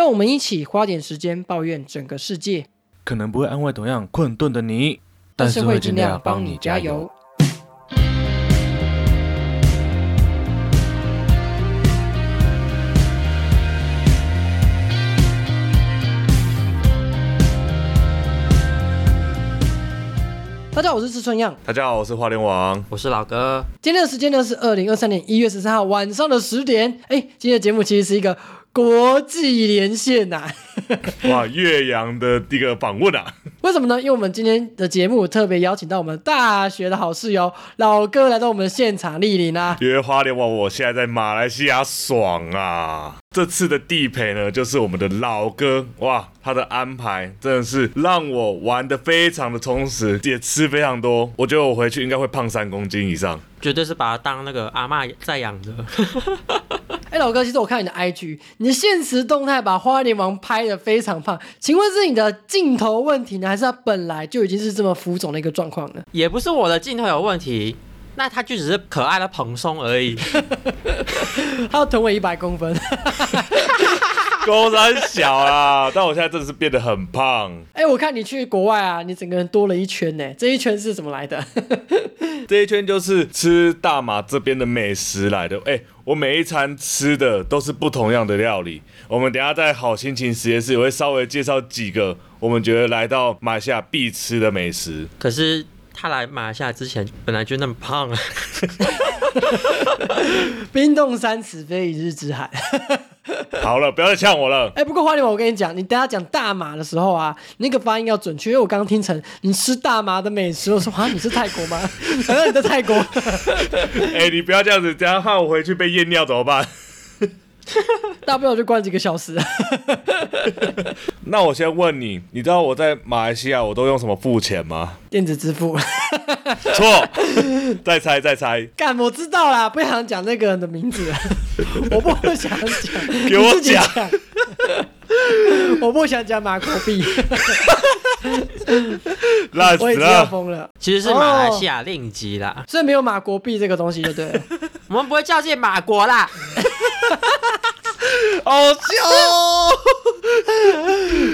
让我们一起花点时间抱怨整个世界，可能不会安慰同样困顿的你，但是会尽量帮你加油。。大家好，我是志春样。大家好，我是花莲王。我是老哥，今天的时间呢是二零二三年一月十三号晚上的十点。哎，今天的节目其实是一个国际连线呐、哇，岳阳的这个访问啊，为什么呢？因为我们今天的节目特别邀请到我们大学的好室友老哥来到我们的现场莅临啊。因为花莲王我现在在马来西亚爽啊。这次的地陪呢，就是我们的老哥，哇，他的安排真的是让我玩的非常的充实，也吃非常多。我觉得我回去应该会胖三公斤以上。绝对是把他当那个阿嬷在养的。哎，老哥，其实我看你的 IG，你的现实动态把花莲王拍的非常胖，请问是你的镜头问题呢，还是他本来就已经是这么浮肿的一个状况呢？也不是我的镜头有问题，那他就只是可爱的蓬松而已。他要臀围一百公分。高山小啊，但我现在真的是变得很胖。哎，我看你去国外啊，你整个人多了一圈呢，这一圈是怎么来的？这一圈就是吃大马这边的美食来的。哎、我每一餐吃的都是不同样的料理。我们等一下在好心情实验室也会稍微介绍几个我们觉得来到马来西亚必吃的美食。可是他来马来西亚之前本来就那么胖啊，冰冻三尺非一日之寒。好了，不要再呛我了。哎，不过花莲，我跟你讲，你等下讲大麻的时候啊，那个发音要准确，因为我刚刚听成你吃大麻的美食，我说啊，你是泰国吗？好像你在泰国。哎、你不要这样子，等下怕我回去被验尿怎么办？大不了就关几个小时。那我先问你，你知道我在马来西亚我都用什么付钱吗？电子支付，错，再猜再猜，干，我知道啦，不想讲那个人的名字，我不想讲，给我讲。讲，我不想讲马国币，烂死我已经要了。疯了，其实是马来西亚令吉啦，所以没有马国币这个东西就对了。我们不会叫这马国啦。好笑哦！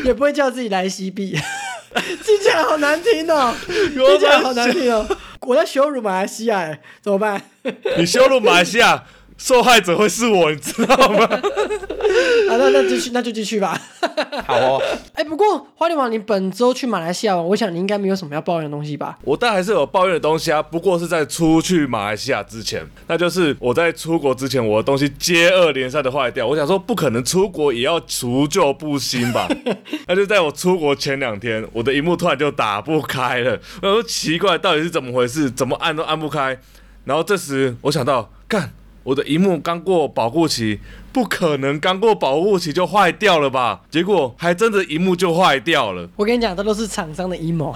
也不会叫自己莱西币，听起来好难听哦，听起来好难听哦。我在羞辱马来西亚，哎，怎么办？你羞辱马来西亚，受害者会是我，你知道吗？好，那那继续，那就继续吧。好哦，哎，不过花莲王，你本周去马来西亚玩，我想你应该没有什么要抱怨的东西吧？我但还是有抱怨的东西啊，不过是在出去马来西亚之前，那就是我在出国之前，我的东西接二连三的坏掉。我想说，不可能出国也要除旧布新吧？那就在我出国前两天，我的荧幕突然就打不开了。我说奇怪，到底是怎么回事？怎么按都按不开。然后这时我想到，干，我的荧幕刚过保护期，不可能刚过保护期就坏掉了吧？结果还真的荧幕就坏掉了。我跟你讲，这都是厂商的阴谋。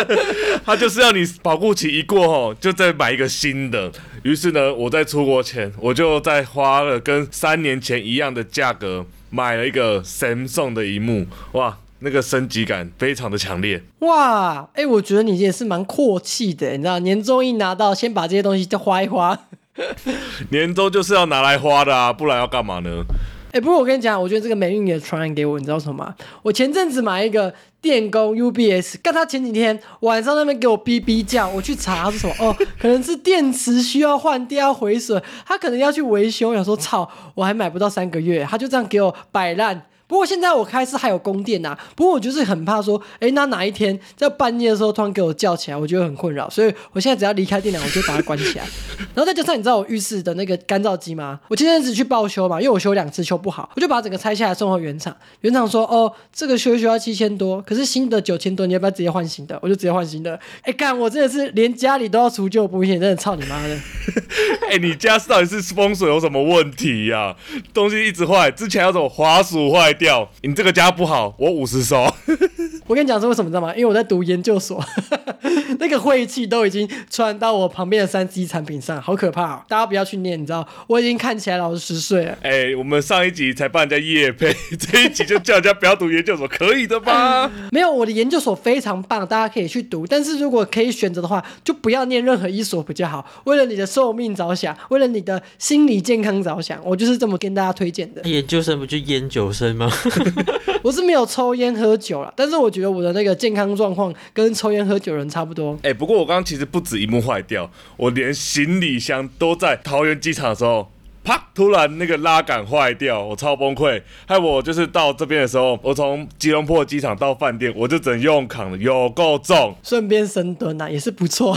他就是要你保护期一过后，就再买一个新的。于是呢，我在出国前，我就再花了跟三年前一样的价格买了一个 Samsung 的荧幕，哇，那个升级感非常的强烈。哇，哎，我觉得你也是蛮阔气的，你知道，年终一拿到，先把这些东西再花一花。年终就是要拿来花的啊，不然要干嘛呢？哎，不过我跟你讲，我觉得这个霉运也传染给我，你知道什么吗？我前阵子买一个电工 UBS，但他前几天晚上那边给我哔哔叫，我去查是什么，哦，可能是电池需要换掉要毁损，他可能要去维修。我想说，操，我还买不到三个月，他就这样给我摆烂。不过现在我开是还有供电呐、不过我就是很怕说，哎，那哪一天在半夜的时候突然给我叫起来，我觉得很困扰，所以我现在只要离开电脑，我就把它关起来。然后再加上你知道我浴室的那个干燥机吗？我前阵子去报修嘛，因为我修两次修不好，我就把整个拆下来送回原厂。原厂说，哦，这个修一修要七千多，可是新的九千多，你要不要直接换新的？我就直接换新的。哎，干，我真的是连家里都要除旧布新，真的操你妈的！哎、你家到底是风水有什么问题呀、东西一直坏，之前要怎么滑鼠坏掉？你这个家不好，我五十收。我跟你讲是为什么，你知道吗？因为我在读研究所，那个晦气都已经传到我旁边的三 C 产品上，好可怕、哦！大家不要去念，你知道，我已经看起来老十岁了。哎、我们上一集才帮人家夜配，这一集就叫人家不要读研究所，可以的吧？没有，我的研究所非常棒，大家可以去读。但是如果可以选择的话，就不要念任何一所比较好。为了你的寿命着想，为了你的心理健康着想，我就是这么跟大家推荐的。研究生不就研究生吗？我是没有抽烟喝酒了，但是我觉得我的那个健康状况跟抽烟喝酒的人差不多。哎、不过我刚刚其实不止一幕坏掉，我连行李箱都在桃园机场的时候。啪！突然那个拉杆坏掉，我超崩溃。害我就是到这边的时候，我从吉隆坡机场到饭店，我就只能用扛了，有够重。顺便深蹲啊，也是不错。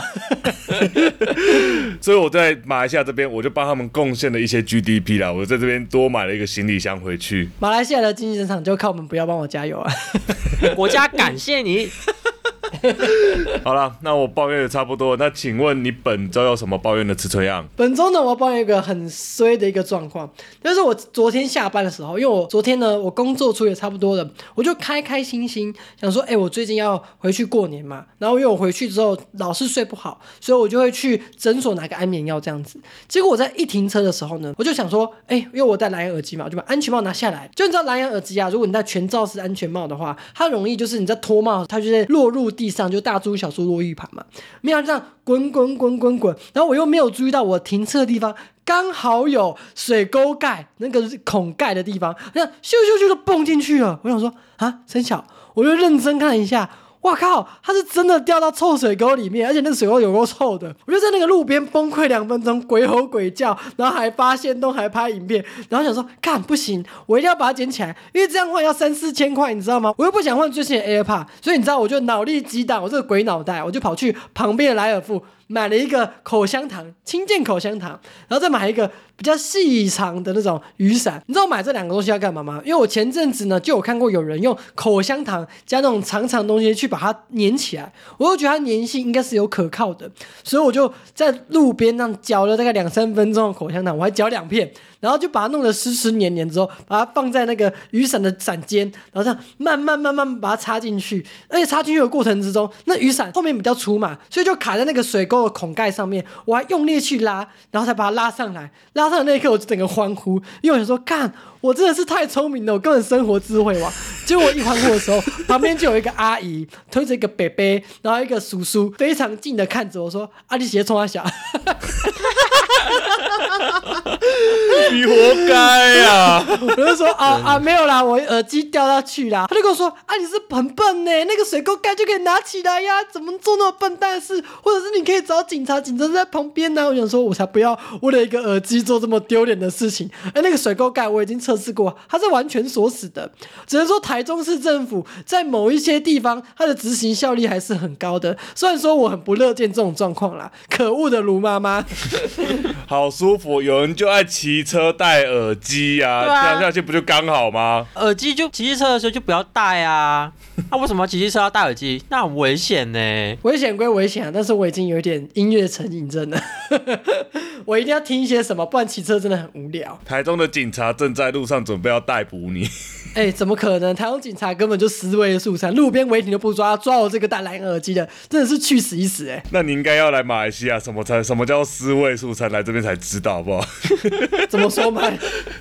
所以我在马来西亚这边，我就帮他们贡献了一些 GDP 啦。我在这边多买了一个行李箱回去。马来西亚的经济增长就靠我们，不要帮我加油啊！国家感谢你。好了，那我抱怨的差不多。那请问你本周有什么抱怨的吃春样？本周呢，我要抱怨一个很衰的一个状况，就是我昨天下班的时候，因为我昨天呢，我工作出也差不多了，我就开开心心想说，哎、我最近要回去过年嘛，然后因为我回去之后老是睡不好，所以我就会去诊所拿个安眠药这样子。结果我在一停车的时候呢，我就想说，哎、因为我戴蓝牙耳机嘛，我就把安全帽拿下来。就你知道蓝牙耳机啊，如果你戴全罩式安全帽的话，它容易就是你在脱帽，它就会落入 地上，就大珠小珠落玉盘嘛。没有这样滚滚滚滚滚，然后我又没有注意到我停车的地方刚好有水沟盖那个孔盖的地方，那咻咻咻的蹦进去了。我想说啊，真巧，我就认真看一下。我靠！他是真的掉到臭水沟里面，而且那个水沟有够臭的。我就在那个路边崩溃两分钟，鬼吼鬼叫，然后还发现都，还拍影片，然后想说，干不行，我一定要把它捡起来，因为这样换要三四千块，你知道吗？我又不想换最新的 AirPod，所以你知道，我就脑力激荡，我这个鬼脑袋，我就跑去旁边的莱尔富买了一个口香糖，清健口香糖，然后再买一个比较细长的那种雨伞。你知道买这两个东西要干嘛吗？因为我前阵子呢就有看过有人用口香糖加那种长长的东西去把它粘起来，我就觉得它粘性应该是有可靠的，所以我就在路边那样嚼了大概两三分钟的口香糖，我还嚼两片，然后就把它弄得湿湿黏黏之后，把它放在那个雨伞的伞尖，然后这样慢慢慢慢把它插进去，而且插进去的过程之中，那雨伞后面比较粗嘛，所以就卡在那个水沟的孔盖上面，我还用力去拉，然后才把它拉上来。拉上的那一刻，我就整个欢呼，因为我想说，看我真的是太聪明了，我根本生活智慧王。结果我一欢呼的时候，旁边就有一个阿姨推着一个伯伯，然后一个叔叔非常近的看着我说：“啊，你鞋冲他小。” 你活该呀、我就说啊啊没有啦，我耳机掉下去啦。他就跟我说啊你是很笨呢，那个水沟盖就可以拿起来呀，怎么做那么笨蛋的事？或者是你可以找警察，警察在旁边呢。我想说，我才不要为了一个耳机做这么丢脸的事情。而那个水沟盖我已经测试过，它是完全锁死的。只能说台中市政府在某一些地方，它的执行效率还是很高的。虽然说我很不乐见这种状况啦，可恶的卢妈妈。好舒服。有人就爱骑车戴耳机呀、对啊这样下去不就刚好吗？耳机就骑机车的时候就不要戴啊。那、为什么骑机车要戴耳机？那很危险呢。危险归危险啊，但是我已经有一点音乐成瘾症了，我一定要听一些什么，不然骑车真的很无聊。台中的警察正在路上准备要逮捕你。哎、怎么可能？台湾警察根本就思维素餐，路边违停都不抓，抓我这个戴蓝牙耳机的，真的是去死一死哎、那你应该要来马来西亚，什么才什么叫思维素餐，来这边才知道，好不好？怎么说嘛？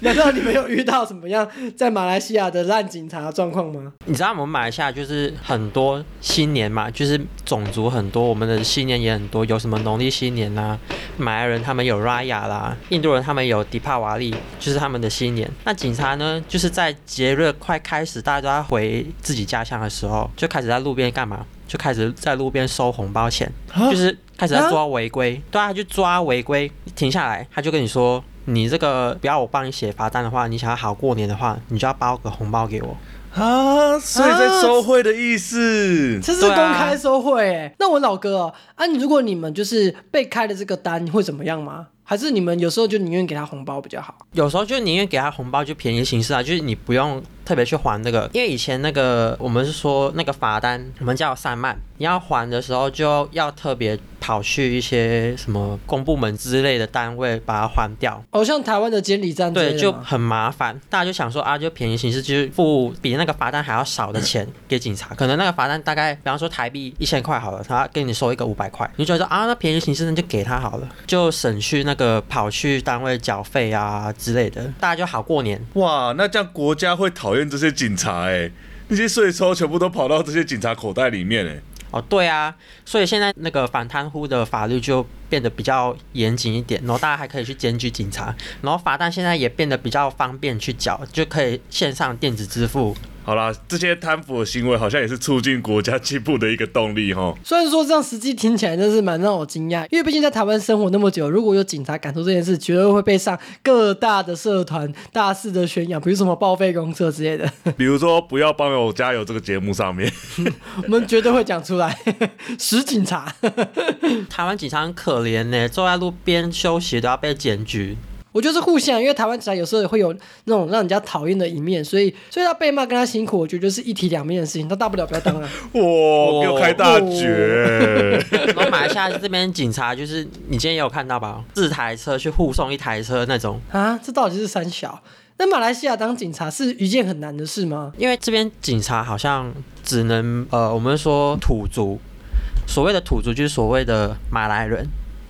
难道你没有遇到什么样在马来西亚的烂警察状况吗？你知道我们马来西亚就是很多新年嘛，就是种族很多，我们的新年也很多，有什么农历新年啦，马来人他们有 Raya 啦，印度人他们有迪帕瓦利，就是他们的新年。那警察呢，就是在节日快开始，大家都要回自己家乡的时候，就开始在路边干嘛？就开始在路边收红包钱，就是开始在抓违规，对啊，就抓违规，停下来，他就跟你说。你这个不要我帮你写罚单的话，你想要好过年的话，你就要包个红包给我。啊，所以在收贿的意思。这是公开收贿哎、那我老哥哦啊，你如果你们就是被开的这个单会怎么样吗？还是你们有时候就宁愿给他红包比较好？有时候就宁愿给他红包，就便宜形式啊，就是你不用特别去还那个，因为以前那个我们是说那个罚单，我们叫三万，你要还的时候就要特别跑去一些什么公部门之类的单位把它还掉。哦，像台湾的监理站对，就很麻烦。大家就想说啊，就便宜形式，就是付比那个罚单还要少的钱 给警察。可能那个罚单大概，比方说台币一千块好了，他给你收一个五百块，你就觉得啊，那便宜形式那就给他好了，就省去那个跑去单位缴费啊之类的，大家就好过年。哇，那这样国家会讨厌这些警察哎、那些税收全部都跑到这些警察口袋里面哎、哦，对啊，所以现在那个反贪污的法律就变得比较严谨一点，然后大家还可以去检举警察，然后罚单现在也变得比较方便去缴，就可以线上电子支付。好啦，这些贪腐的行为好像也是促进国家进步的一个动力哈。虽然说这样实际听起来真是蛮让我惊讶，因为毕竟在台湾生活那么久，如果有警察敢做这件事，绝对会被上各大的社团大肆的宣扬，比如什么报废公社之类的，比如说，不要帮我加油这个节目上面，我们绝对会讲出来。死警察，台湾警察很可怜呢，坐在路边休息都要被检举。我觉得是互相，因为台湾警察有时候也会有那种让人家讨厌的一面，所以所以他被骂跟他辛苦，我觉得就是一体两面的事情，他大不了不要当了。哇，给我开大绝！然后马来西亚这边警察就是你今天也有看到吧，四台车去护送一台车那种，啊，这到底是三小？那马来西亚当警察是一件很难的事吗？因为这边警察好像只能呃，我们说土族，所谓的土族就是所谓的马来人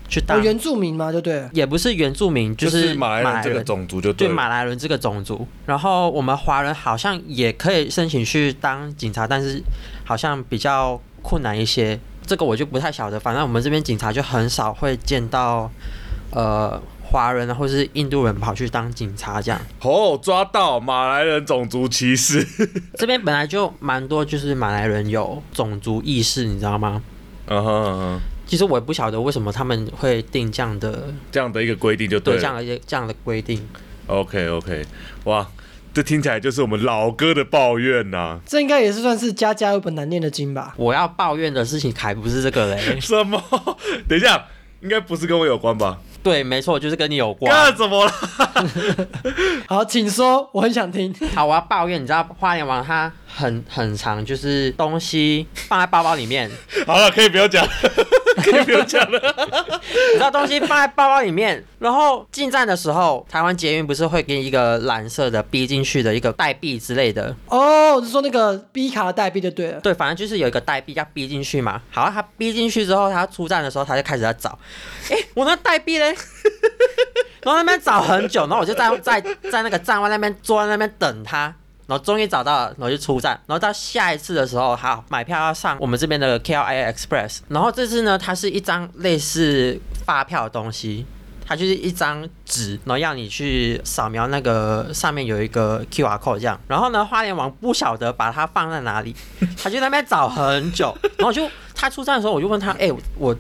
去哦，当，原住民吗？就对了。也不是原住民，就是是马来人这个。种族就对对了。马来人这个种族，然后我们华人好像也可以申请去当警察，但是好像比较困难一些。这个我就不太晓得，反正我们这边警察就很少会见到，呃，华人啊或是印度人跑去当警察这样。哦，抓到马来人种族歧视。这边本来就蛮多，就是马来人有种族意识，你知道吗？嗯哼嗯哼，其实我也不晓得为什么他们会定这样的这样的一个规定就对这样的一个这样的规定。OK OK，哇，这听起来就是我们老哥的抱怨呐、这应该也是算是家家有本难念的经吧？我要抱怨的事情还不是这个嘞，什么？等一下，应该不是跟我有关吧？对，没错，就是跟你有关。那怎么了？好，请说，我很想听。好，我要抱怨，你知道花莲王他很很长，就是东西放在包包里面，好了，可以不要讲，可以不用讲了。你知道东西放在包包里面，然后进站的时候，台湾捷运不是会给你一个蓝色的逼进去的一个代币之类的，哦，就说那个 B 卡的代币就对了。对，反正就是有一个代币要逼进去嘛。好，他逼进去之后，他出站的时候，他就开始在找，哎，我那代币嘞？然后那边找很久，然后我就在在在那个站外那边坐在那边等他，然后终于找到了，然后就出站。然后到下一次的时候，好买票要上我们这边的 KLIA Express，然后这次呢，它是一张类似发票的东西。它就是一张纸，然后要你去扫描那个上面有一个 QR code 这样。然后呢，花莲王不晓得把它放在哪里，他就在那边找很久。然后就他出站的时候，我就问他，哎、我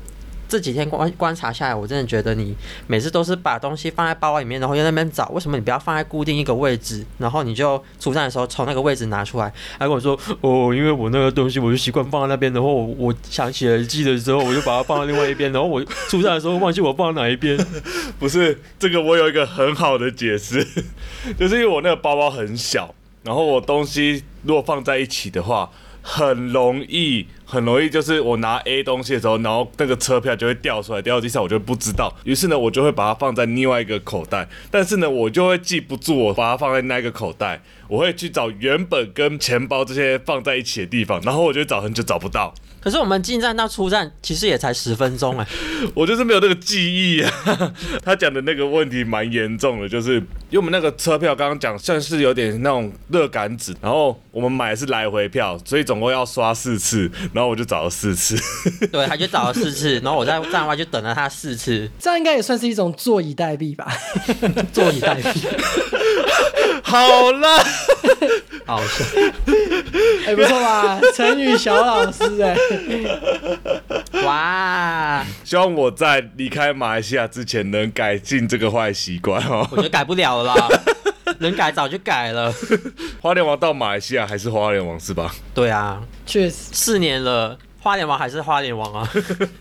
这几天观观察下来，我真的觉得你每次都是把东西放在包包里面，然后在那边找，为什么你不要放在固定一个位置，然后你就出站的时候从那个位置拿出来？他跟我说，哦，因为我那个东西我就习惯放在那边，然后我我想起来记得之后，我就把它放到另外一边，然后我出站的时候忘记我放在哪一边。不是这个，我有一个很好的解释，就是因为我那个包包很小，然后我东西如果放在一起的话，很容易，很容易，就是我拿 A 东西的时候，然后那个车票就会掉出来，掉到地上，我就不知道。于是呢，我就会把它放在另外一个口袋，但是呢，我就会记不住我把它放在那个口袋，我会去找原本跟钱包这些放在一起的地方，然后我就找很久找不到，可是我们进站到出站其实也才十分钟哎，我就是没有那个记忆啊。他讲的那个问题蛮严重的，就是因为我们那个车票刚刚讲算是有点那种热感纸，然后我们买的是来回票，所以总共要刷四次，然后我就找了四次。对，他就找了四次，然后我在站外就等了他四次，这样应该也算是一种坐以待毙吧？坐以待毙，好了，好笑。哎、不错吧？成语小老师哎、哇，希望我在离开马来西亚之前能改进这个坏习惯哦。我觉得改不了了啦，能改早就改了。花莲王到马来西亚还是花莲王是吧？对啊，确实，四年了，花莲王还是花莲王啊。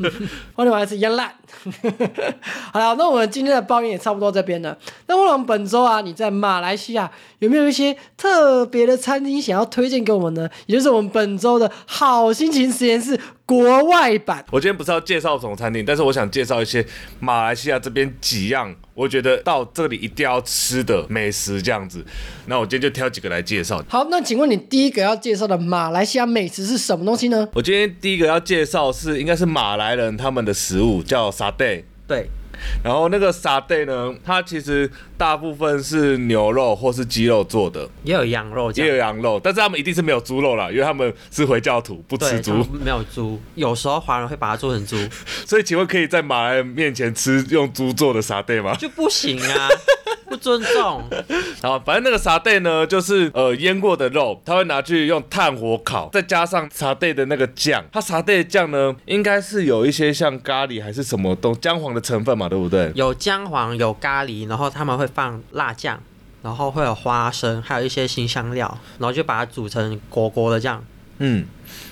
花莲王还是一样烂。好了，那我们今天的抱怨也差不多这边了。那我们本周啊，你在马来西亚有没有一些特别的餐厅想要推荐给我们呢？也就是我们本周的好心情实验室国外版。我今天不是要介绍什么餐厅，但是我想介绍一些马来西亚这边几样，我觉得到这里一定要吃的美食这样子。那我今天就挑几个来介绍。好，那请问你第一个要介绍的马来西亚美食是什么东西呢？我今天第一个要介绍是应该是马来人他们的食物，叫沙爹。对，然后那个沙爹呢，它其实大部分是牛肉或是鸡肉做的，也有羊肉也有。羊肉，但是他们一定是没有猪肉啦，因为他们是回教徒，不吃猪。没有猪，有时候华人会把它做成猪，所以请问可以在马来人面前吃用猪做的沙爹吗？就不行啊，不尊重。然后反正那个沙爹呢，就是呃腌过的肉，他会拿去用炭火烤，再加上沙爹的那个酱。它沙爹的酱呢，应该是有一些像咖喱还是什么东姜黄的成分嘛，对不对？有姜黄，有咖喱，然后他们会放辣酱，然后会有花生，还有一些新香料，然后就把它煮成锅锅的酱。嗯，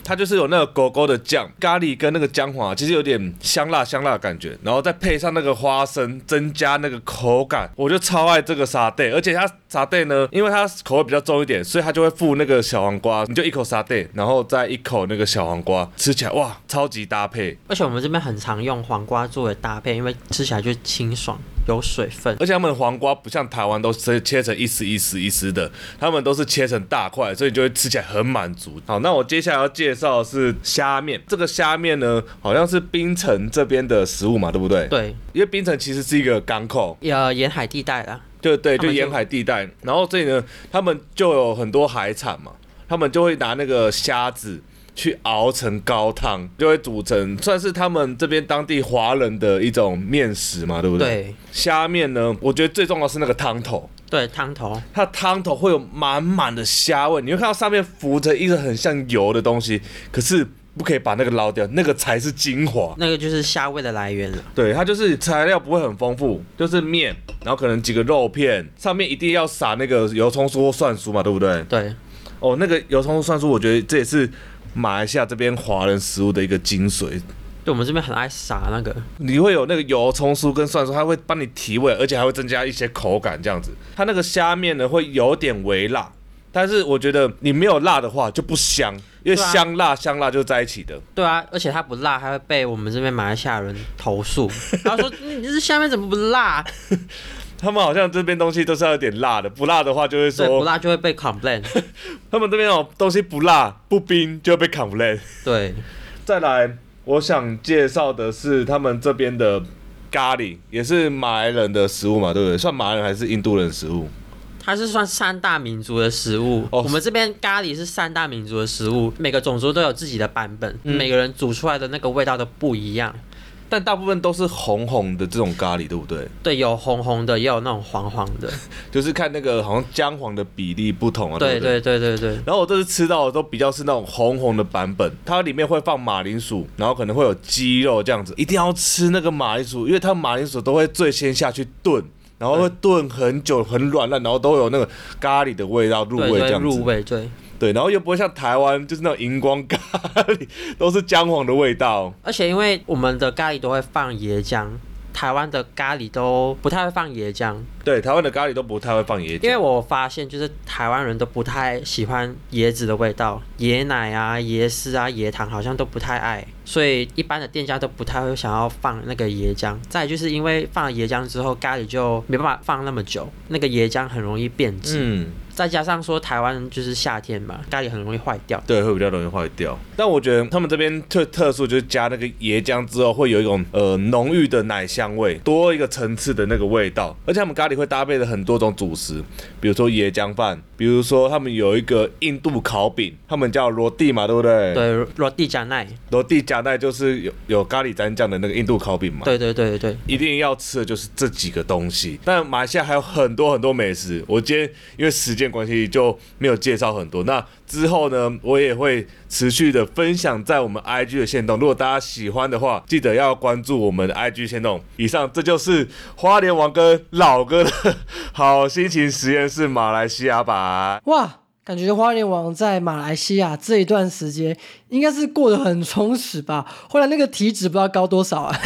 它就是有那个狗狗的酱，咖喱跟那个姜黄啊，其实有点香辣香辣的感觉，然后再配上那个花生，增加那个口感，我就超爱这个沙爹。而且它沙爹呢，因为它口味比较重一点，所以它就会附那个小黄瓜，你就一口沙爹，然后再一口那个小黄瓜，吃起来哇，超级搭配。而且我们这边很常用黄瓜作为搭配，因为吃起来就清爽，有水分。而且他们的黄瓜不像台湾都是切成一丝一丝一丝的，他们都是切成大块，所以就会吃起来很满足。好，那我接下来要介绍的是虾面。这个虾面呢，好像是槟城这边的食物嘛，对不对？。对，因为槟城其实是一个港口，呃，沿海地带啦，对对，就就沿海地带。然后这里呢，他们就有很多海产嘛，他们就会拿那个虾子。去熬成高汤，就会煮成算是他们这边当地华人的一种面食嘛，对不对？对虾面呢，我觉得最重要是那个汤头，对，汤头，它汤头会有满满的虾味，你会看到上面浮着一个很像油的东西，可是不可以把那个捞掉，那个才是精华。那个就是虾味的来源了。对，它就是材料不会很丰富，就是面，然后可能几个肉片，上面一定要撒那个油葱酥或蒜酥嘛，对不对？对，哦，那个油葱酥蒜酥，我觉得这也是马来西亚这边华人食物的一个精髓。对，我们这边很爱撒那个，你会有那个油葱酥跟蒜酥，它会帮你提味，而且还会增加一些口感，这样子。它那个虾面呢会有点微辣，但是我觉得你没有辣的话就不香，因为香辣香辣就是在一起的。对啊，而且它不辣，还会被我们这边马来西亚人投诉，他说嗯你这虾面怎么不辣？他们好像这边东西都是要有点辣的，不辣的话就会说，不辣就会被 complain。他们这边哦东西不辣不冰就会被 complain。对，再来，我想介绍的是他们这边的咖喱，也是马来人的食物嘛，对不对？算马来人还是印度人食物？它是算三大民族的食物。哦我们这边咖喱是三大民族的食物，每个种族都有自己的版本，嗯每个人煮出来的那个味道都不一样。但大部分都是红红的这种咖喱，对不对？对，有红红的，也有那种黄黄的。就是看那个好像姜黄的比例不同啊，对对？对对对对，然后我这次吃到的都比较是那种红红的版本，它里面会放马铃薯，然后可能会有鸡肉这样子，一定要吃那个马铃薯，因为它马铃薯都会最先下去炖，然后会炖很久很软烂，然后都有那个咖喱的味道入味这样子。入味，对。对，然后又不会像台湾就是那种荧光咖喱，都是姜黄的味道。而且因为我们的咖喱都会放椰浆，台湾的咖喱都不太会放椰浆，对，台湾的咖喱都不太会放椰浆，因为我发现就是台湾人都不太喜欢椰子的味道，椰奶啊、椰丝啊、椰糖好像都不太爱，所以一般的店家都不太会想要放那个椰浆。再就是因为放了椰浆之后，咖喱就没办法放那么久，那个椰浆很容易变质。嗯，再加上说台湾就是夏天嘛，咖喱很容易坏掉。对，会比较容易坏掉。但我觉得他们这边特特殊就是加那个椰浆之后，会有一种呃浓郁的奶香味，多一个层次的那个味道。而且他们咖喱会搭配的很多种主食，比如说椰浆饭，比如说他们有一个印度烤饼，他们叫罗蒂嘛，对不对？，对，罗蒂加奈，罗蒂加奈就是有有咖喱蘸酱的那个印度烤饼嘛。对对对对，一定要吃的就是这几个东西。但马来西亚还有很多很多美食，我今天因为时间关系就没有介绍很多。那之后呢，我也会持续的分享在我们 IG 的线动。如果大家喜欢的话，记得要关注我们的 IG 线动。以上这就是花莲王跟老哥的好心情实验室马来西亚版。哇，感觉花莲王在马来西亚这一段时间应该是过得很充实吧？后来那个体脂不知道高多少啊？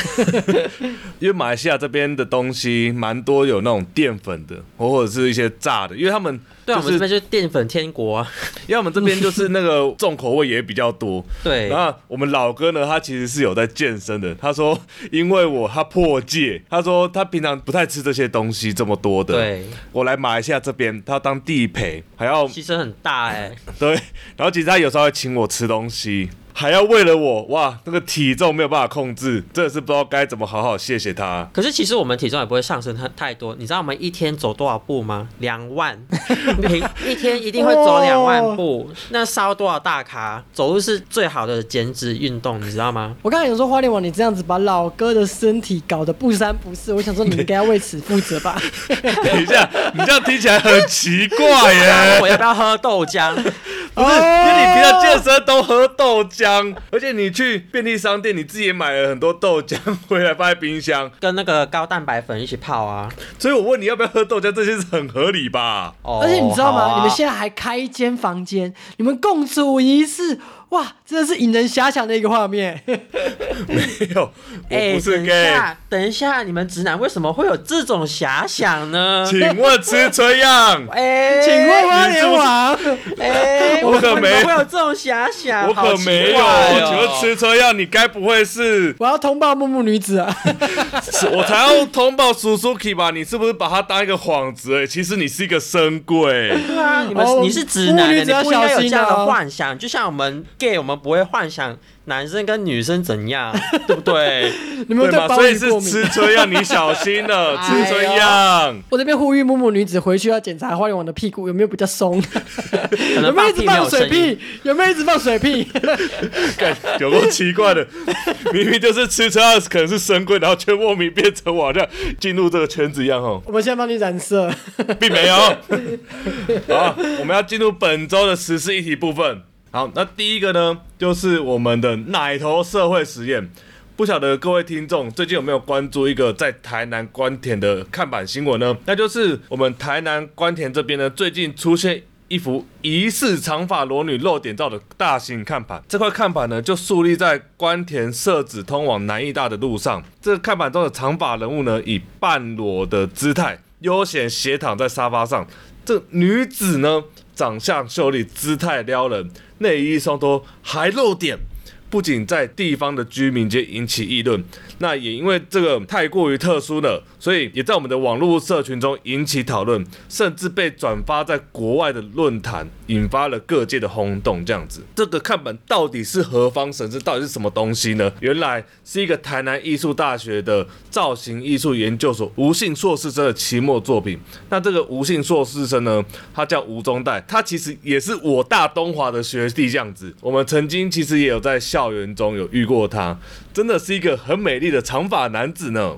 因为马来西亚这边的东西蛮多有那种淀粉的，或者是一些炸的，因为他们对啊，我们这边就是淀粉天国啊。因为我们这边就是那个重口味也比较多。对，然后我们老哥呢，他其实是有在健身的。他说，因为我他破戒，他说他平常不太吃这些东西这么多的。，对，我来马来西亚这边，他要当地陪，还要牺牲很大哎、对，然后其实他有时候会请我吃东西，be 还要为了我，哇，那个体重没有办法控制，真的是不知道该怎么好好谢谢他。可是其实我们体重也不会上升太太多，你知道我们一天走多少步吗？两万，平一天一定会走两万步，那烧多少大卡？走路是最好的减脂运动，你知道吗？我刚才有说花莲王，你这样子把老哥的身体搞得不三不四，我想说你应该要为此负责吧？等一下，你这样听起来很奇怪耶。我要不要喝豆浆？不是，因为你平常健身都喝豆浆，而且你去便利商店，你自己也买了很多豆浆回来放在冰箱，跟那个高蛋白粉一起泡啊！所以我问你要不要喝豆浆，这些是很合理吧？哦而且你知道吗？啊你们现在还开一间房间，你们共处一室，哇，真的是引人遐想的一个画面。没有，我哎、不是等一 gay。下，等一下，你们直男为什么会有这种遐想呢？请问吃春样？哎、请问花莲王，哎、我可没为什么会有这种遐想，我可没有。请问吃春样，你该不会是？我要通报木木女子啊！我才要通报 Suzuki 吧？你是不是把他当一个幌子、欸？其实你是一个深柜。对啊，你们、哦你是直男你不应该有这样的哦幻想。就像我们 gay，我们不会幻想男生跟女生怎样，对不对？你们有对所以是吃？春要，你小心了，哎吃春样。我这边呼吁木木女子回去要检查花莲王的屁股有没有比较松，有没没有一直放。水屁，有没有一直放水屁？干有够奇怪的，明明就是吃春样，可能是深柜，然后却莫名变成我好像进入这个圈子一样哦。我们现在帮你染色。并没有。好，我们要进入本周的时事议题部分。好，那第一个呢，就是我们的奶头社会实验。不晓得各位听众最近有没有关注一个在台南关田的看板新闻呢？那就是我们台南关田这边呢，最近出现一幅疑似长发裸女露点照的大型看板。这块看板呢，就竖立在关田社子通往南艺大的路上。这个看板中的长发人物呢，以半裸的姿态悠闲斜躺在沙发上。这女子呢，长相秀丽，姿态撩人，内衣双脱，还露点。不仅在地方的居民间引起议论，那也因为这个太过于特殊了，所以也在我们的网络社群中引起讨论，甚至被转发在国外的论坛，引发了各界的轰动。这样子，这个看板到底是何方神圣？到底是什么东西呢？原来是一个台南艺术大学的造型艺术研究所吴姓硕士生的期末作品。那这个吴姓硕士生呢，他叫吴宗代，他其实也是我大东华的学弟，这样子。我们曾经其实也有在校园中有遇过他，真的是一个很美丽的长发男子呢。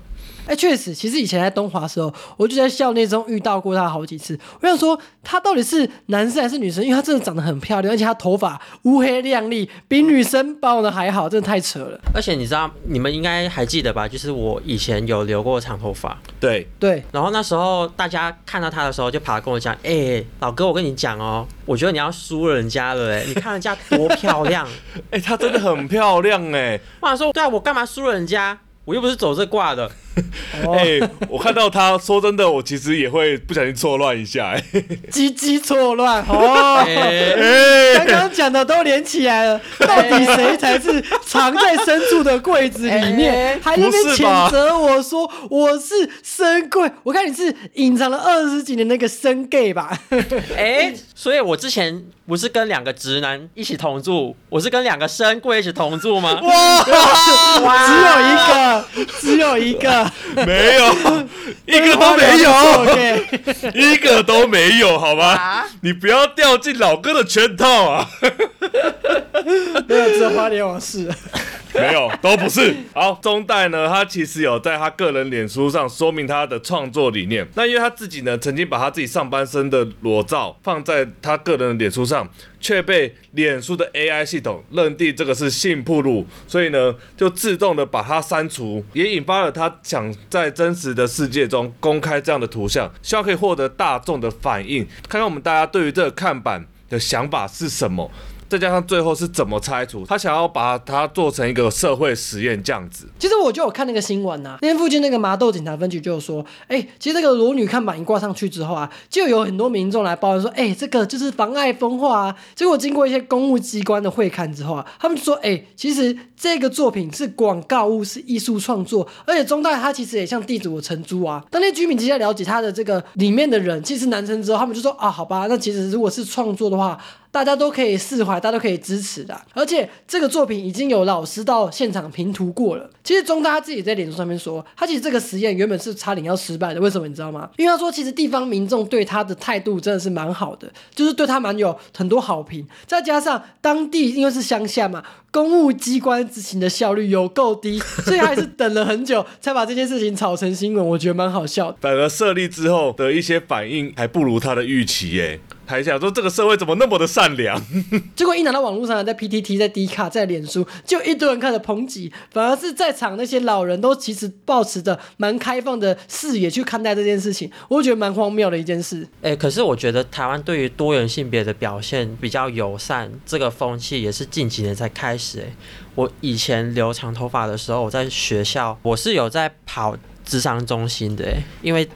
哎，确实，其实以前在东华的时候，我就在校内中遇到过她好几次。我想说，她到底是男生还是女生？因为她真的长得很漂亮，而且她头发乌黑亮丽，比女生包的还好，真的太扯了。而且你知道，你们应该还记得吧？就是我以前有留过长头发，对，对，然后那时候大家看到他的时候，就跑来跟我讲：“哎、老哥，我跟你讲哦，我觉得你要输人家了，哎，你看人家多漂亮。哎、她真的很漂亮哎、”我想说，对啊，我干嘛输人家？我又不是走这挂的。哦，哎、我看到他说真的，我其实也会不小心错乱一下、哎，鸡鸡错乱哦。哎、刚刚讲的都连起来了，到底谁才是藏在深处的柜子里面？哎还在那边谴责我说我是深柜？我看你是隐藏了二十几年那个深 gay 吧？哎、所以我之前不是跟两个直男一起同住，我是跟两个深柜一起同住吗？哇，只有一个，只有一个，没有，一个都没有。一个都没有，好吗啊？你不要掉进老哥的圈套啊！没有，只有花莲往事。没有，都不是。好，中代呢，他其实有在他个人脸书上说明他的创作理念。那因为他自己呢，曾经把他自己上半身的裸照放在他个人的脸书上，却被脸书的 AI 系统认定这个是性暴露，所以呢，就自动的把它删除，也引发了他想在真实的世界中公开这样的图像，希望可以获得大众的反应，看看我们大家对于这个看板的想法是什么。再加上最后是怎么拆除，他想要把它做成一个社会实验这样子。其实我就有看那个新闻呐、那天附近那个麻豆警察分局就有说，哎、其实这个裸女看板一挂上去之后啊，就有很多民众来抱怨说，哎、这个就是妨碍风化啊。结果经过一些公务机关的会看之后啊，他们就说，哎、其实这个作品是广告物，是艺术创作，而且中大它其实也像地主的承租啊。当那些居民直接了解他的这个里面的人，其实男生之后，他们就说啊，好吧，那其实如果是创作的话，大家都可以释怀，大家都可以支持的。而且这个作品已经有老师到现场评图过了。其实中大他自己在脸书上面说，他其实这个实验原本是差点要失败的。为什么你知道吗？因为他说其实地方民众对他的态度真的是蛮好的，就是对他蛮有很多好评。再加上当地因为是乡下嘛，公务机关执行的效率有够低，所以他还是等了很久才把这件事情炒成新闻。我觉得蛮好笑的。反而设立之后的一些反应还不如他的预期耶，还想说这个社会怎么那么的善良？结果一拿到网络上，在 PTT、在 D 卡、在脸书，就一堆人开始抨击，反而是在场那些老人都其实抱持着蛮开放的视野去看待这件事情，我觉得蛮荒谬的一件事。哎、可是我觉得台湾对于多元性别的表现比较友善，这个风气也是近几年才开始。哎，我以前留长头发的时候，我在学校我是有在跑智商中心的，哎，因为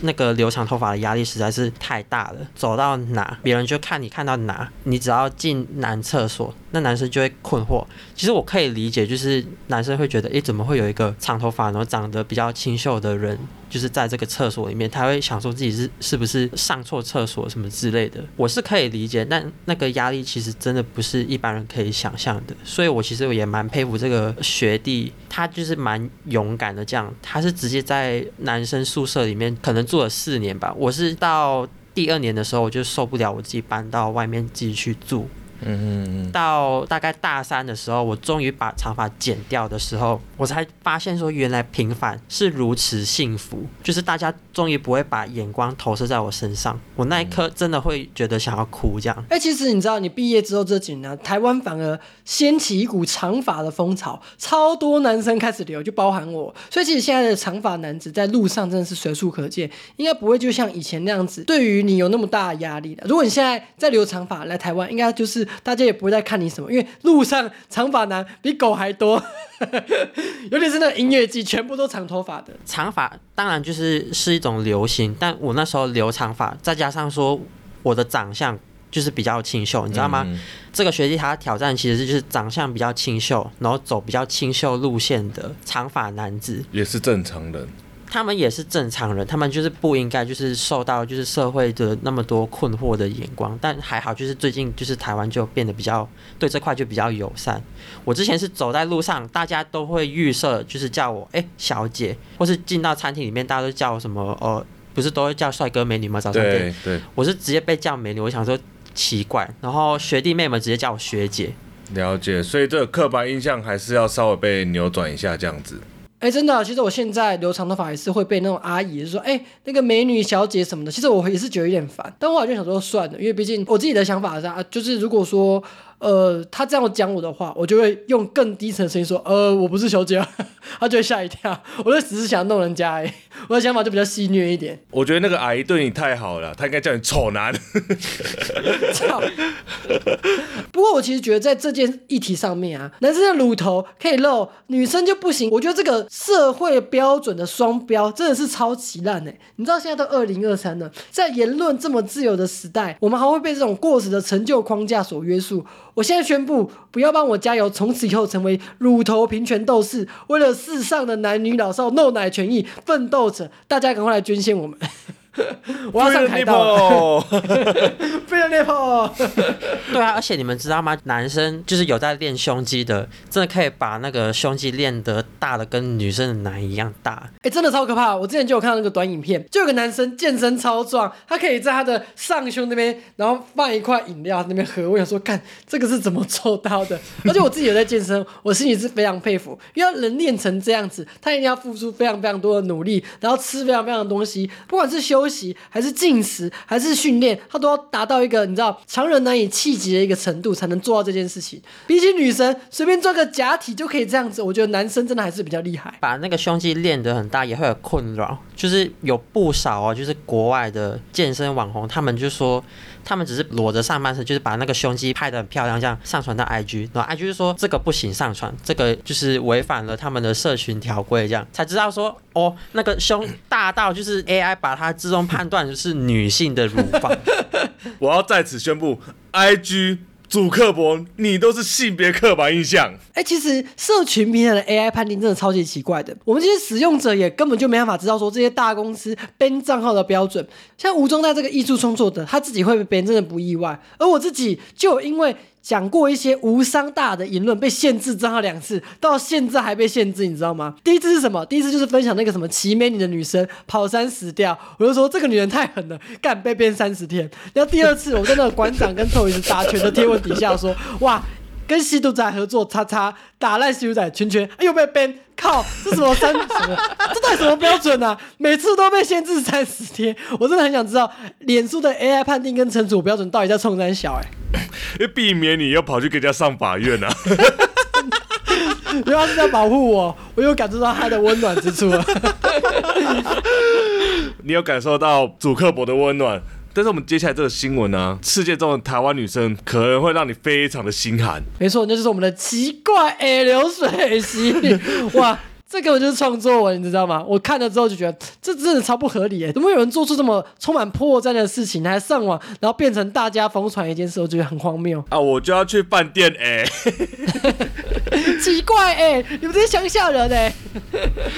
那个留长头发的压力实在是太大了，走到哪别人就看你看到哪，你只要进男厕所，那男生就会困惑。其实我可以理解，就是男生会觉得，诶，怎么会有一个长头发然后长得比较清秀的人，就是在这个厕所里面，他会想说自己是是不是上错厕所什么之类的。我是可以理解，但那个压力其实真的不是一般人可以想象的。所以我其实也蛮佩服这个学弟，他就是蛮勇敢的，这样他是直接在男生宿舍里面可能住了四年吧。我是到第二年的时候，我就受不了，我自己搬到外面自己去住。嗯嗯嗯，到大概大三的时候，我终于把长发剪掉的时候，我才发现说，原来平凡是如此幸福，就是大家终于不会把眼光投射在我身上。我那一刻真的会觉得想要哭，这样。哎、其实你知道，你毕业之后这几年啊，台湾反而掀起一股长发的风潮，超多男生开始留，就包含我。所以其实现在的长发男子在路上真的是随处可见，应该不会就像以前那样子，对于你有那么大的压力的。如果你现在在留长发来台湾，应该就是大家也不会再看你什么，因为路上长发男比狗还多，尤其是那音乐季，全部都长头发的。长发当然就是是一种流行，但我那时候留长发，再加上说我的长相就是比较清秀，你知道吗？嗯这个学弟他的挑战其实是就是长相比较清秀，然后走比较清秀路线的长发男子。也是正常人。他们也是正常人，他们就是不应该就是受到就是社会的那么多困惑的眼光，但还好就是最近就是台湾就变得比较对这块就比较友善。我之前是走在路上，大家都会预设就是叫我哎、小姐，或是进到餐厅里面大家都叫我什么呃，不是都会叫帅哥美女吗？早餐店对对，我是直接被叫美女，我想说奇怪，然后学弟妹们直接叫我学姐。了解。所以这个刻板印象还是要稍微被扭转一下，这样子。哎、真的、其实我现在留长头发也是会被那种阿姨说，哎、那个美女小姐什么的。其实我也是觉得有点烦，但我好像想说算了，因为毕竟我自己的想法是啊，就是如果说呃他这样讲我的话，我就会用更低沉的声音说，呃，我不是小姐啊，他就会吓一跳。我就只是想弄人家而已，我的想法就比较戏谑一点。我觉得那个阿姨对你太好了，她应该叫你丑男。操！不过我其实觉得在这件议题上面啊，男生的乳头可以露，女生就不行。我觉得这个社会标准的双标真的是超级烂哎！你知道现在都二零二三了，在言论这么自由的时代，我们还会被这种过时的成就框架所约束。我现在宣布，不要帮我加油，从此以后成为乳头平权斗士，为了世上的男女老少漏奶权益奋斗者，大家赶快来捐献我们。我要上台道 了，Nipple 非常烈炮。对啊，而且你们知道吗？男生就是有在练胸肌的，真的可以把那个胸肌练得大的跟女生的奶一样大。哎、真的超可怕！我之前就有看到那个短影片，就有个男生健身超壮，他可以在他的上胸那边，然后放一块饮料在那边喝。我想说，看这个是怎么做到的？而且我自己有在健身，我心里是非常佩服，因为要人练成这样子，他一定要付出非常非常多的努力，然后吃非常非常的东西，不管是休息还是进食还是训练，他都要达到一个你知道常人难以企及的一个程度，才能做到这件事情。比起女生随便做个假体就可以这样子，我觉得男生真的还是比较厉害。把那个胸肌练得很大也会有困扰，就是有不少哦，就是国外的健身网红，他们就说他们只是裸着上半身，就是把那个胸肌拍得很漂亮，这样上传到 IG，然后 IG 就说这个不行上传，这个就是违反了他们的社群条规，这样才知道说哦，那个胸大到就是 AI 把它自动判断是女性的乳房。我要在此宣布，IG 主刻薄，你都是性别刻板印象。哎、其实社群平台的 AI 判定真的超级奇怪的，我们这些使用者也根本就没办法知道说这些大公司编账号的标准。像吴中在这个艺术创作者，他自己会被编真的不意外，而我自己就因为。讲过一些无伤大的言论，被限制账号两次，到现在还被限制，你知道吗？第一次是什么？第一次就是分享那个什么骑美女的女生跑山死掉，我就说这个女人太狠了，干被编三十天。然后第二次，我在那个馆长跟臭鱼子打拳的贴文底下说，哇。跟吸毒仔合作，叉叉打烂吸毒仔圈圈，又被编靠，这什么三什么？这到底什么标准啊？每次都被限制三十天，我真的很想知道脸书的 AI 判定跟惩处标准到底在冲三小哎、因为避免你要跑去跟人家上法院啊。因为他是在保护我，我有感受到他的温暖之处了。你有感受到主刻薄的温暖。但是我们接下来这个新闻呢、世界中的台湾女生可能会让你非常的心寒。没错，那就是我们的奇怪 A 流水席，哇！这根本就是创作文，你知道吗？我看了之后就觉得这真的超不合理耶！怎么会有人做出这么充满破绽的事情，还上网，然后变成大家疯传一件事？我觉得很荒谬。啊，我就要去饭店哎、奇怪哎、你们这些乡下人哎、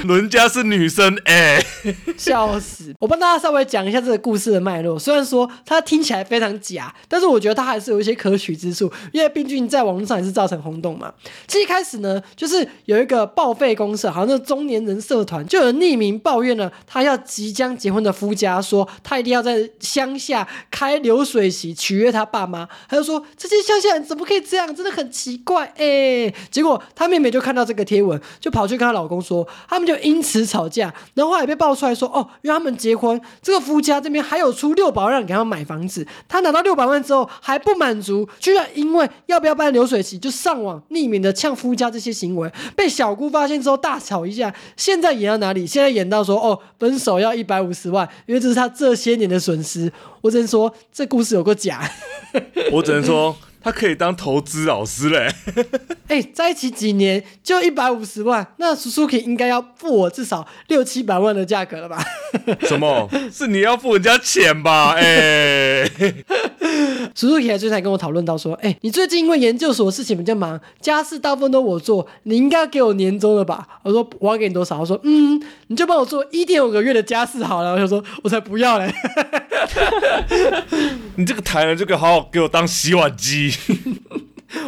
人家是女生哎、笑死！我帮大家稍微讲一下这个故事的脉络。虽然说它听起来非常假，但是我觉得它还是有一些可取之处，因为毕竟在网络上也是造成轰动嘛。这一开始呢，就是有一个报废公社，好像是中年人社团，就有匿名抱怨了他要即将结婚的夫家，说他一定要在乡下开流水席取悦他爸妈。他就说这些乡下人怎么可以这样，真的很奇怪哎、结果她妹妹就看到这个贴文，就跑去跟她老公说，他们就因此吵架，然后后来被爆出来说，哦，因为他们结婚，这个夫家这边还有出六百万让给他买房子，他拿到六百万之后还不满足，居然因为要不要办流水席，就上网匿名的呛夫家这些行为，被小姑发现之后大吵一架，现在演到哪里？现在演到说，哦，分手要一百五十万，因为这是他这些年的损失。我只能说，这故事有个假。我只能说他可以当投资老师嘞。哎、在一起几年就一百五十万，那 Suzuki 应该要付我至少六七百万的价格了吧？什么？是你要付人家钱吧？哎、Suzuki 还最近还跟我讨论到说，哎、你最近因为研究所的事情比较忙，家事大部分都我做，你应该要给我年终了吧？我说我要给你多少？我说嗯，你就帮我做一点五个月的家事好了。我就说我才不要嘞。你这个台人就给好好给我当洗碗机。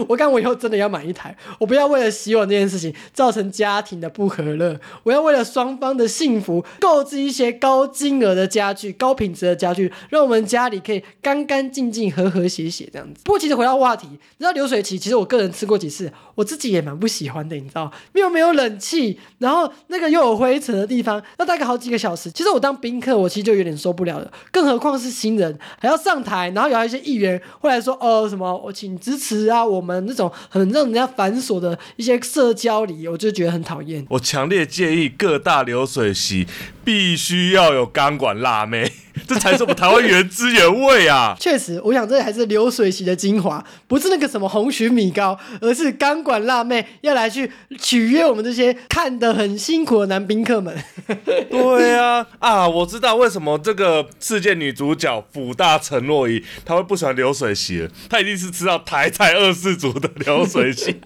我看我以后真的要买一台，我不要为了洗碗这件事情造成家庭的不和乐，我要为了双方的幸福购置一些高金额的家具、高品质的家具，让我们家里可以干干净净、和和谐谐这样子。不过其实回到话题，你知道流水席，其实我个人吃过几次，我自己也蛮不喜欢的，你知道，又没有冷气，然后那个又有灰尘的地方，要待个好几个小时。其实我当宾客，我其实就有点受不了了，更何况是新人还要上台，然后有一些议员会来说，哦什么我请支持啊，我们那种很让人家繁琐的一些社交礼，我就觉得很讨厌。我强烈建议各大流水席必须要有钢管辣妹，这才是我们台湾原汁原味啊！确实，我想这还是流水席的精华，不是那个什么红曲米糕，而是钢管辣妹要来去取悦我们这些看得很辛苦的男宾客们。对啊，啊，我知道为什么这个世界女主角府大陈若仪她会不喜欢流水席了，她一定是吃到台菜二世祖的流水席。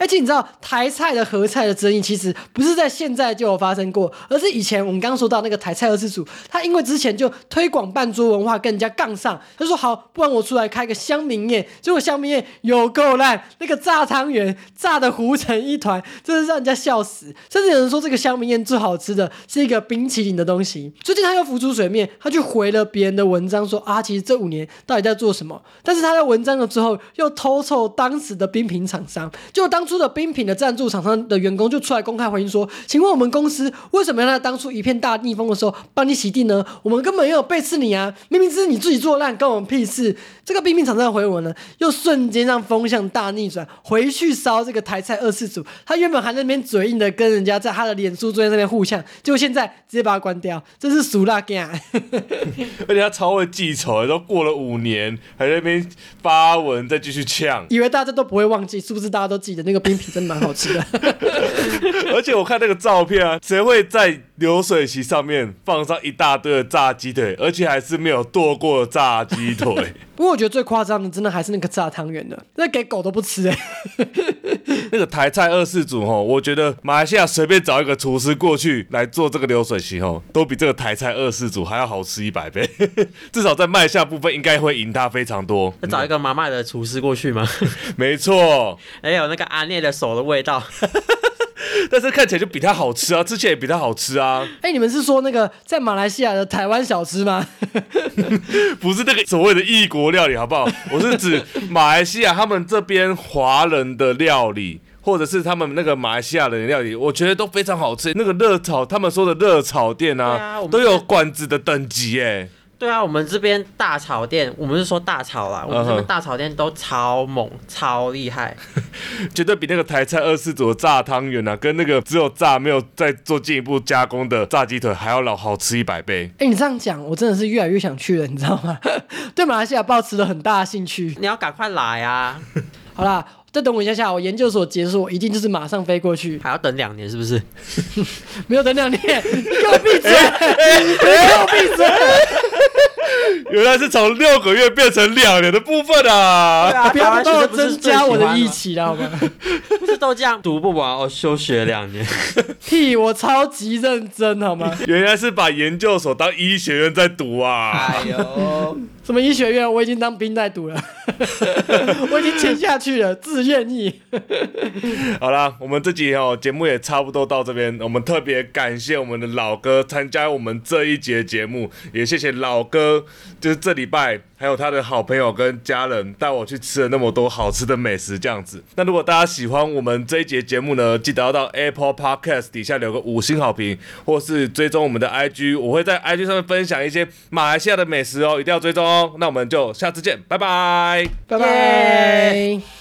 而且你知道台菜的合菜的争议，其实不是在现在就有发生过，而是以前我们刚刚说到那个台菜二世祖，他因为之前就推广半桌文化，跟人家杠上，他说好，不然我出来开个乡民宴，结果乡民宴有够烂，那个炸汤圆炸的糊成一团，真是让人家笑死。甚至有人说这个乡民宴最好吃的是一个冰淇淋的东西。最近他又浮出水面，他去回了别人的文章说啊，其实这五年到底在做什么？但是他在文章了之后又偷臭当时的冰品厂商，就当 初。初的冰品的赞助厂商的员工就出来公开回应说：“请问我们公司为什么要在当初一片大逆风的时候帮你洗地呢？我们根本没有背刺你啊！明明是你自己做烂，关我们屁事！”这个冰品厂商的回文呢，又瞬间让风向大逆转，回去烧这个台菜二次组。他原本还在那边嘴硬的跟人家在他的脸书中间那边互呛，结果现在直接把他关掉，真是俗辣干！而且他超会记仇，都过了五年还在那边发文再继续呛。以为大家都不会忘记，是不是大家都记得那个冰皮真的蛮好吃的？而且我看那个照片啊，谁会在流水席上面放上一大堆的炸鸡腿，而且还是没有剁过的炸鸡腿？不过我觉得最夸张的，真的还是那个炸汤圆的，那给狗都不吃哎、那个台菜二世祖吼，我觉得马来西亚随便找一个厨师过去来做这个流水席吼，都比这个台菜二世祖还要好吃一百倍，至少在卖相部分应该会赢他非常多。要找一个妈妈的厨师过去吗？没错，还有那个阿聂的手的味道，但是看起来就比它好吃啊，吃起来也比它好吃啊，哎、你们是说那个在马来西亚的台湾小吃吗？不是那个所谓的异国料理，好不好？我是指马来西亚他们这边华人的料理。或者是他们那个马来西亚人的料理，我觉得都非常好吃。那个热炒，他们说的热炒店啊，啊都有馆子的等级哎。对啊，我们这边大炒店，我们是说大炒啦，我们这边大炒店都超猛、超厉害。绝对比那个台菜二四组的炸汤圆啊，跟那个只有炸没有再做进一步加工的炸鸡腿还要老好吃一百倍。哎、你这样讲，我真的是越来越想去了，你知道吗？对马来西亚抱持了很大的兴趣。你要赶快来啊！好啦，再等我一下下，我研究所结束，我一定就是马上飞过去，还要等两年是不是？没有等两年，你给我闭嘴！你给我闭嘴！原来是从六个月变成两年的部分啊！啊不要帮我增加我的义气了，好吗？不是都这样读不完，我休学两年。屁，我超级认真，好吗？原来是把研究所当医学院在读啊！哎呦，什么医学院，我已经当兵在读了，我已经潜下去了，自愿意。好啦，我们这集哦节目也差不多到这边，我们特别感谢我们的老哥参加我们这一节节目，也谢谢老就是这礼拜还有他的好朋友跟家人带我去吃了那么多好吃的美食，这样子。那如果大家喜欢我们这一节节目呢，记得要到 Apple Podcast 底下留个五星好评，或是追踪我们的 IG，我会在 IG 上面分享一些马来西亚的美食哦，一定要追踪哦。那我们就下次见，拜拜。拜拜。